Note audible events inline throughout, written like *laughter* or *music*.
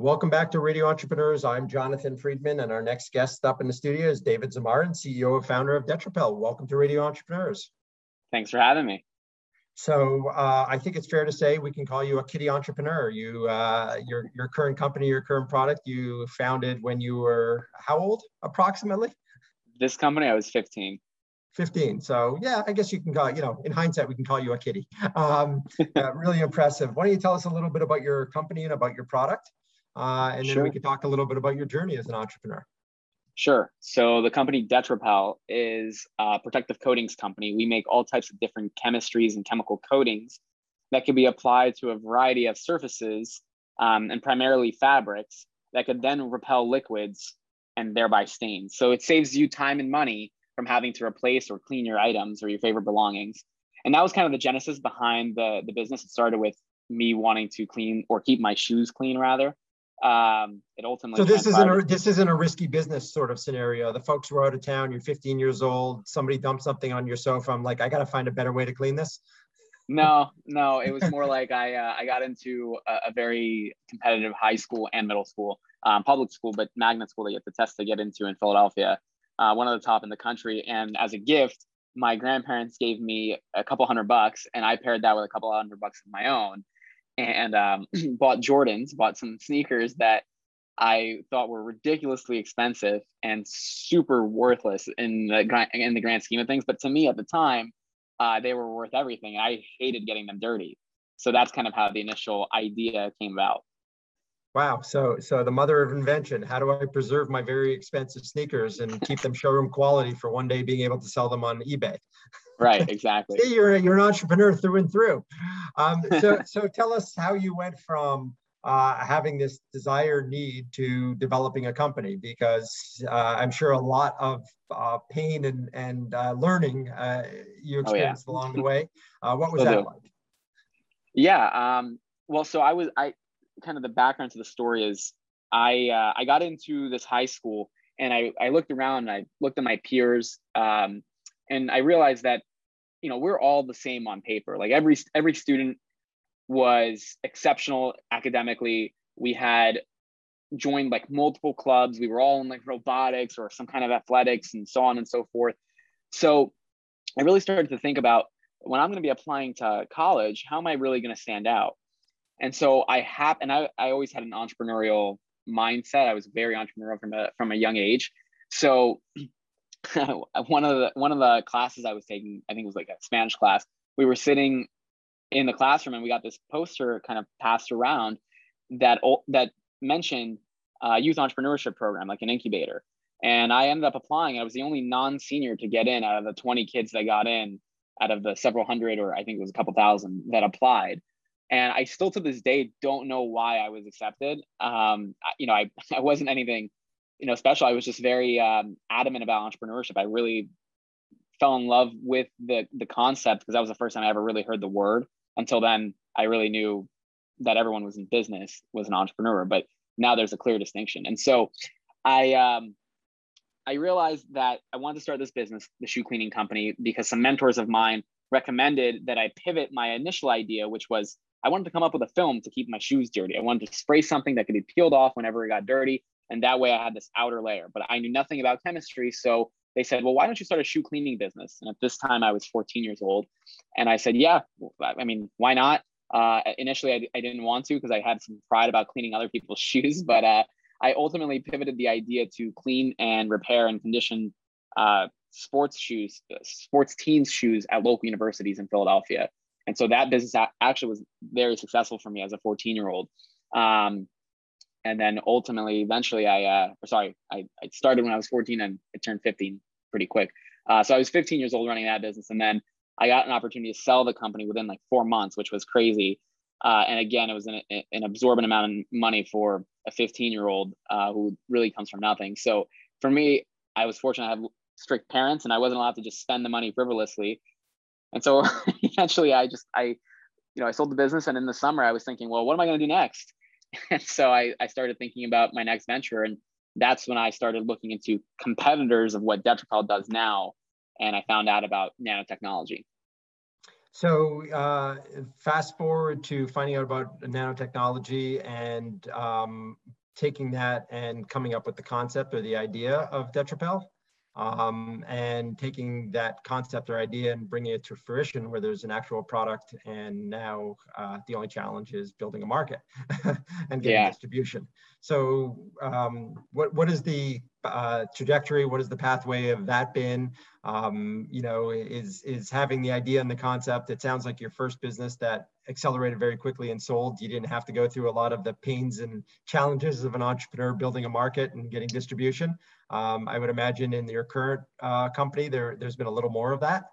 Welcome back to Radio Entrepreneurs. I'm Jonathan Freedman, and our next guest up in the studio is David Zamarin, CEO and founder of Detrapel. Welcome to Radio Entrepreneurs. Thanks for having me. So uh, I think it's fair to say we can call you a kitty entrepreneur. You, uh, your, your current company, your current product, you founded when you were how old approximately? This company, I was 15. 15. So yeah, I guess you can call, you know, in hindsight, we can call you a kitty. Um, *laughs* uh, really impressive. Why don't you tell us a little bit about your company and about your product? Uh, and then sure. we could talk a little bit about your journey as an entrepreneur. Sure. So the company Detrapel is a protective coatings company. We make all types of different chemistries and chemical coatings that can be applied to a variety of surfaces um, and primarily fabrics that could then repel liquids and thereby stains. So it saves you time and money from having to replace or clean your items or your favorite belongings. And that was kind of the genesis behind the, the business. It started with me wanting to clean or keep my shoes clean rather. Um, it ultimately. So this isn't a, this isn't a risky business sort of scenario. The folks were out of town. You're 15 years old. Somebody dumped something on your sofa. I'm like, I got to find a better way to clean this. No, no. It was more like I uh, I got into a, a, very competitive high school and middle school, um, public school, but magnet school that you have to test to get into in Philadelphia uh, one of the top in the country. And as a gift, my grandparents gave me a couple hundred bucks, and I paired that with a couple hundred bucks of my own, and um, *clears throat* bought Jordans, bought some sneakers that I thought were ridiculously expensive and super worthless in the in the grand scheme of things. But to me at the time, uh, they were worth everything. I hated getting them dirty, so that's kind of how the initial idea came about. Wow. So, so the mother of invention. How do I preserve my very expensive sneakers and keep them showroom quality for one day being able to sell them on eBay? Right. Exactly. *laughs* See, you're you're an entrepreneur through and through. Um, so, *laughs* so tell us how you went from uh, having this desire need to developing a company because uh, I'm sure a lot of uh, pain and and uh, learning uh, you experienced oh, yeah. along the way. Uh, what was that do. like? Yeah. Um, well, so I was I kind of the background to the story is I uh, I got into this high school and I I looked around and I looked at my peers um, and I realized that you know we're all the same on paper. Like every every student was exceptional academically. We had joined like multiple clubs. We were all in like robotics or some kind of athletics and so on and so forth. So I really started to think about when I'm going to be applying to college, how am I really going to stand out? And so I have, and I, I always had an entrepreneurial mindset. I was very entrepreneurial from a, from a young age. So *clears throat* one of the, one of the classes I was taking, I think it was like a Spanish class, we were sitting in the classroom and we got this poster kind of passed around that, that mentioned uh, youth entrepreneurship program, like an incubator. And I ended up applying. I was the only non-senior to get in out of the 20 kids that got in out of the several hundred, or I think it was a couple thousand that applied and I still to this day don't know why I was accepted. Um, you know, I, *laughs* I wasn't anything, you know, special. I was just very um, adamant about entrepreneurship. I really fell in love with the the concept because that was the first time I ever really heard the word. Until then, I really knew that everyone was in business was an entrepreneur, but now there's a clear distinction. And so, I um, I realized that I wanted to start this business, the shoe cleaning company, because some mentors of mine recommended that I pivot my initial idea, which was I wanted to come up with a film to keep my shoes dirty. I wanted to spray something that could be peeled off whenever it got dirty. And that way I had this outer layer, but I knew nothing about chemistry. So they said, well, why don't you start a shoe cleaning business? And at this time I was 14 years old. And I said, yeah, I mean, why not? Uh, initially, I, I, didn't want to because I had some pride about cleaning other people's *laughs* shoes, but uh, I ultimately pivoted the idea to clean and repair and condition uh, sports shoes, sports teens shoes at local universities in Philadelphia. And so that business actually was very successful for me as a 14 year old. Um, and then ultimately, eventually, I, uh, sorry, I, I started when I was 14 and it turned 15 pretty quick. Uh, so I was 15 years old running that business. And then I got an opportunity to sell the company within like four months, which was crazy. Uh, and again, it was an, an absorbent amount of money for a 15 year old uh, who really comes from nothing. So for me, I was fortunate to have strict parents and I wasn't allowed to just spend the money frivolously. And so *laughs* eventually I just, I, you know, I sold the business and in the summer I was thinking, well, what am I going to do next? *laughs* And so I, I started thinking about my next venture. And that's when I started looking into competitors of what Detrapel does now. And I found out about nanotechnology. So uh, fast forward to finding out about nanotechnology and um, taking that and coming up with the concept or the idea of Detrapel um, and taking that concept or idea and bringing it to fruition where there's an actual product and now uh, the only challenge is building a market *laughs* and getting yeah. distribution so um, what, what is the uh, trajectory what has the pathway of that been um, you know is is having the idea and the concept it sounds like your first business that accelerated very quickly and sold you didn't have to go through a lot of the pains and challenges of an entrepreneur building a market and getting distribution um, I would imagine in your current uh, company, there, there's been a little more of that.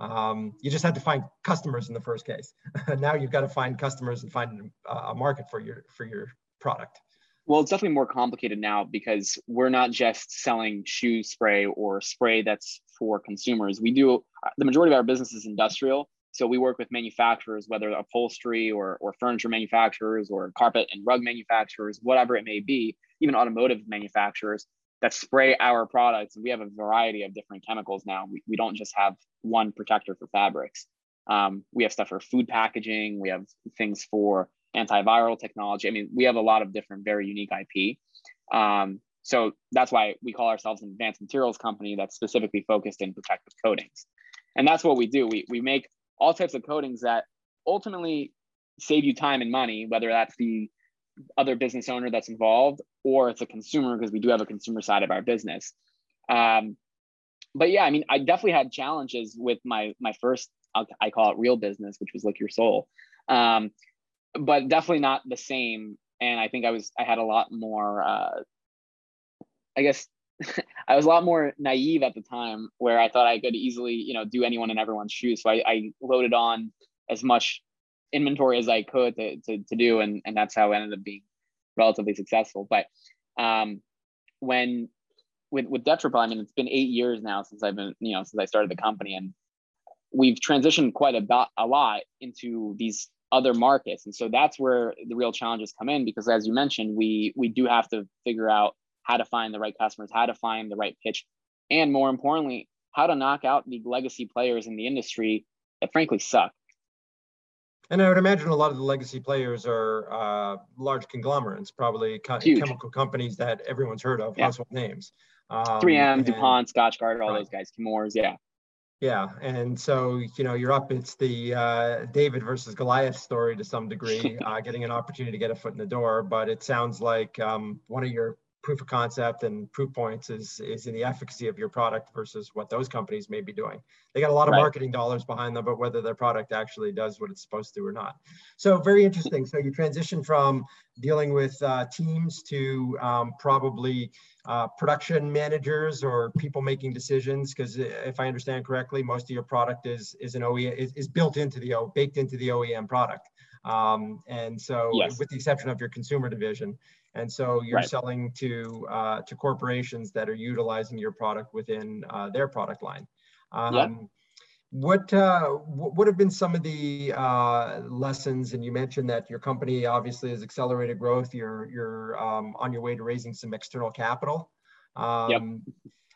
Um, you just had to find customers in the first case. *laughs* now you've got to find customers and find a market for your for your product. Well, it's definitely more complicated now because we're not just selling shoe spray or spray that's for consumers. We do the majority of our business is industrial. So we work with manufacturers, whether upholstery or, or furniture manufacturers or carpet and rug manufacturers, whatever it may be, even automotive manufacturers that spray our products. We have a variety of different chemicals now. We, we don't just have one protector for fabrics. Um, we have stuff for food packaging. We have things for antiviral technology. I mean, we have a lot of different, very unique IP. Um, so that's why we call ourselves an advanced materials company that's specifically focused in protective coatings. And that's what we do. We, we make all types of coatings that ultimately save you time and money, whether that's the other business owner that's involved or it's a consumer because we do have a consumer side of our business um, but yeah i mean i definitely had challenges with my my first i call it real business which was Lick Your Soul um, but definitely not the same and i think i was i had a lot more uh, i guess *laughs* i was a lot more naive at the time where i thought i could easily you know do anyone and everyone's shoes so i, I loaded on as much inventory as I could to, to, to do. And, and that's how I ended up being relatively successful. But um, when with, with Detrapel, I mean, it's been eight years now since I've been, you know, since I started the company and we've transitioned quite a, a lot into these other markets. And so that's where the real challenges come in because as you mentioned, we, we do have to figure out how to find the right customers, how to find the right pitch, and more importantly, how to knock out the legacy players in the industry that frankly suck. And I would imagine a lot of the legacy players are uh, large conglomerates, probably Huge. chemical companies that everyone's heard of, yeah. household names. Um, 3M, and, DuPont, Scotchgard, all those guys, Chemours, yeah. Yeah, and so you know you're up. It's the uh, David versus Goliath story to some degree, *laughs* uh, getting an opportunity to get a foot in the door. But it sounds like um, one of your proof of concept and proof points is is in the efficacy of your product versus what those companies may be doing. They got a lot of right. marketing dollars behind them, but whether their product actually does what it's supposed to or not. So very interesting. So you transition from dealing with uh, teams to um, probably uh, production managers or people making decisions. Because if I understand correctly, most of your product is is an OEM is, is built into the O baked into the OEM product. Um, and so, yes. with the exception of your consumer division, and so you're right. selling to uh, to corporations that are utilizing your product within uh, their product line. Um. What uh, what have been some of the uh, lessons? And you mentioned that your company obviously has accelerated growth. You're you're um, on your way to raising some external capital. Um, yep.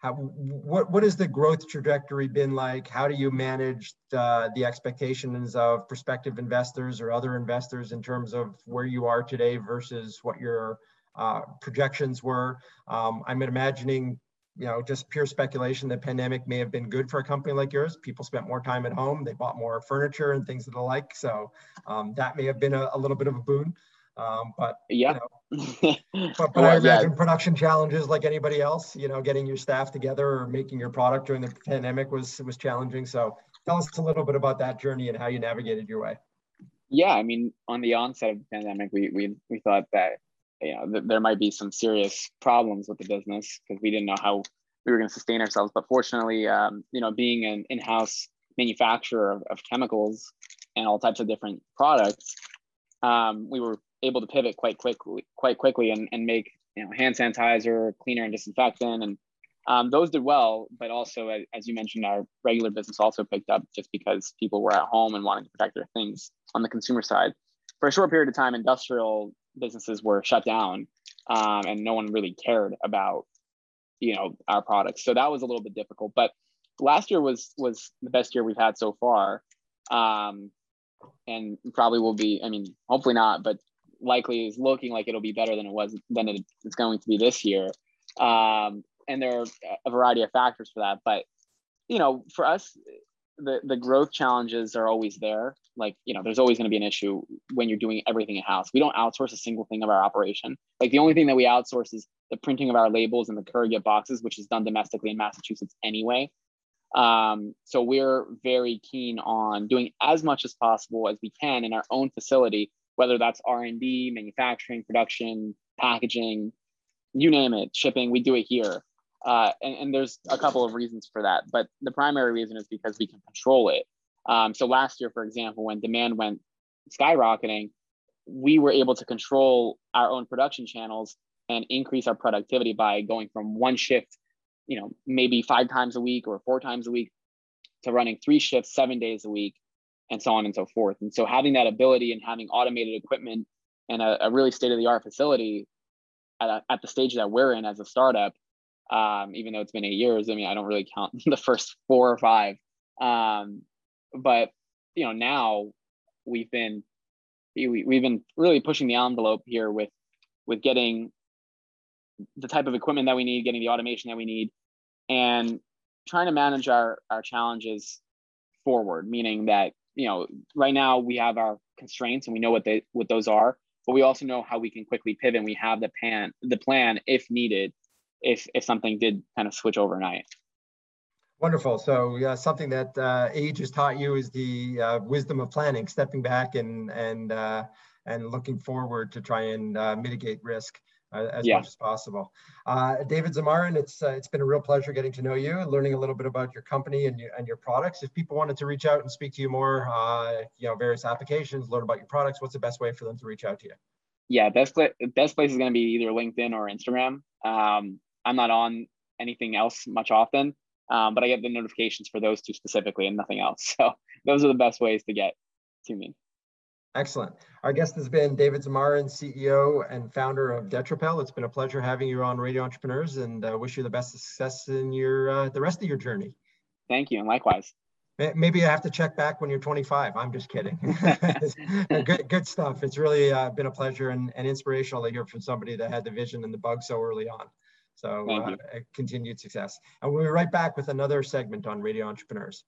How, what what has the growth trajectory been like? How do you manage the, the expectations of prospective investors or other investors in terms of where you are today versus what your uh, projections were? Um, I'm imagining, you know, just pure speculation. The pandemic may have been good for a company like yours. People spent more time at home. They bought more furniture and things of the like. So um, that may have been a, a little bit of a boon. Um, but yeah, you know, *laughs* but, but I imagine yeah. production challenges like anybody else. You know, getting your staff together or making your product during the pandemic was was challenging. So tell us a little bit about that journey and how you navigated your way. Yeah, I mean, on the onset of the pandemic, we we we thought that you know th- there might be some serious problems with the business because we didn't know how we were going to sustain ourselves. But fortunately, um, you know, being an in-house manufacturer of, of chemicals and all types of different products, um, we were able to pivot quite quickly, quite quickly, and, and make you know hand sanitizer, cleaner, and disinfectant, and um, those did well. But also, as you mentioned, our regular business also picked up just because people were at home and wanting to protect their things on the consumer side. For a short period of time, industrial businesses were shut down, um, and no one really cared about you know our products. So that was a little bit difficult. But last year was was the best year we've had so far. um, and probably will be. I mean, hopefully not, but likely is looking like it'll be better than it was than it's going to be this year. Um, and there are a variety of factors for that, but you know, for us, the the growth challenges are always there. Like you know, there's always going to be an issue when you're doing everything in house. We don't outsource a single thing of our operation. Like the only thing that we outsource is the printing of our labels and the courier boxes, which is done domestically in Massachusetts anyway. Um, so we're very keen on doing as much as possible as we can in our own facility, whether that's R and D, manufacturing, production, packaging, you name it, shipping. We do it here. Uh, and, and, there's a couple of reasons for that, but the primary reason is because we can control it. Um, so last year, for example, when demand went skyrocketing, we were able to control our own production channels and increase our productivity by going from one shift, you know, maybe five times a week or four times a week to running three shifts, seven days a week, and so on and so forth. And so having that ability and having automated equipment and a, a really state of the art facility at, a, at the stage that we're in as a startup um, even though it's been eight years. I mean, I don't really count *laughs* the first four or five. Um, but you know, now we've been we, we've been really pushing the envelope here with with getting the type of equipment that we need, getting the automation that we need, and trying to manage our our challenges forward. Meaning that you know, right now we have our constraints and we know what they what those are, but we also know how we can quickly pivot. and We have the plan the plan if needed if if something did kind of switch overnight. Wonderful. So yeah, something that uh, age has taught you is the uh, wisdom of planning, stepping back and and uh, and looking forward to try and uh, mitigate risk uh, as yeah. much as possible. Uh, David Zamarin, it's it's been a real pleasure getting to know you, and learning a little bit about your company and your and your products. If people wanted to reach out and speak to you more, you know, various applications, learn about your products, what's the best way for them to reach out to you? Yeah, best place best place is going to be either LinkedIn or Instagram. Um, I'm not on anything else much often, um, but I get the notifications for those two specifically and nothing else. *laughs* So those are the best ways to get to me. Excellent. Our guest has been David Zamarin, CEO and founder of Detrapel. It's been a pleasure having you on Radio Entrepreneurs and uh, wish you the best success in your uh, the rest of your journey. Thank you, and likewise. Maybe I have to check back when you're 25. I'm just kidding. *laughs* *laughs* good, good stuff. It's really uh, been a pleasure and, and inspirational to hear from somebody that had the vision and the bug so early on. So uh, continued success. And we'll be right back with another segment on Radio Entrepreneurs.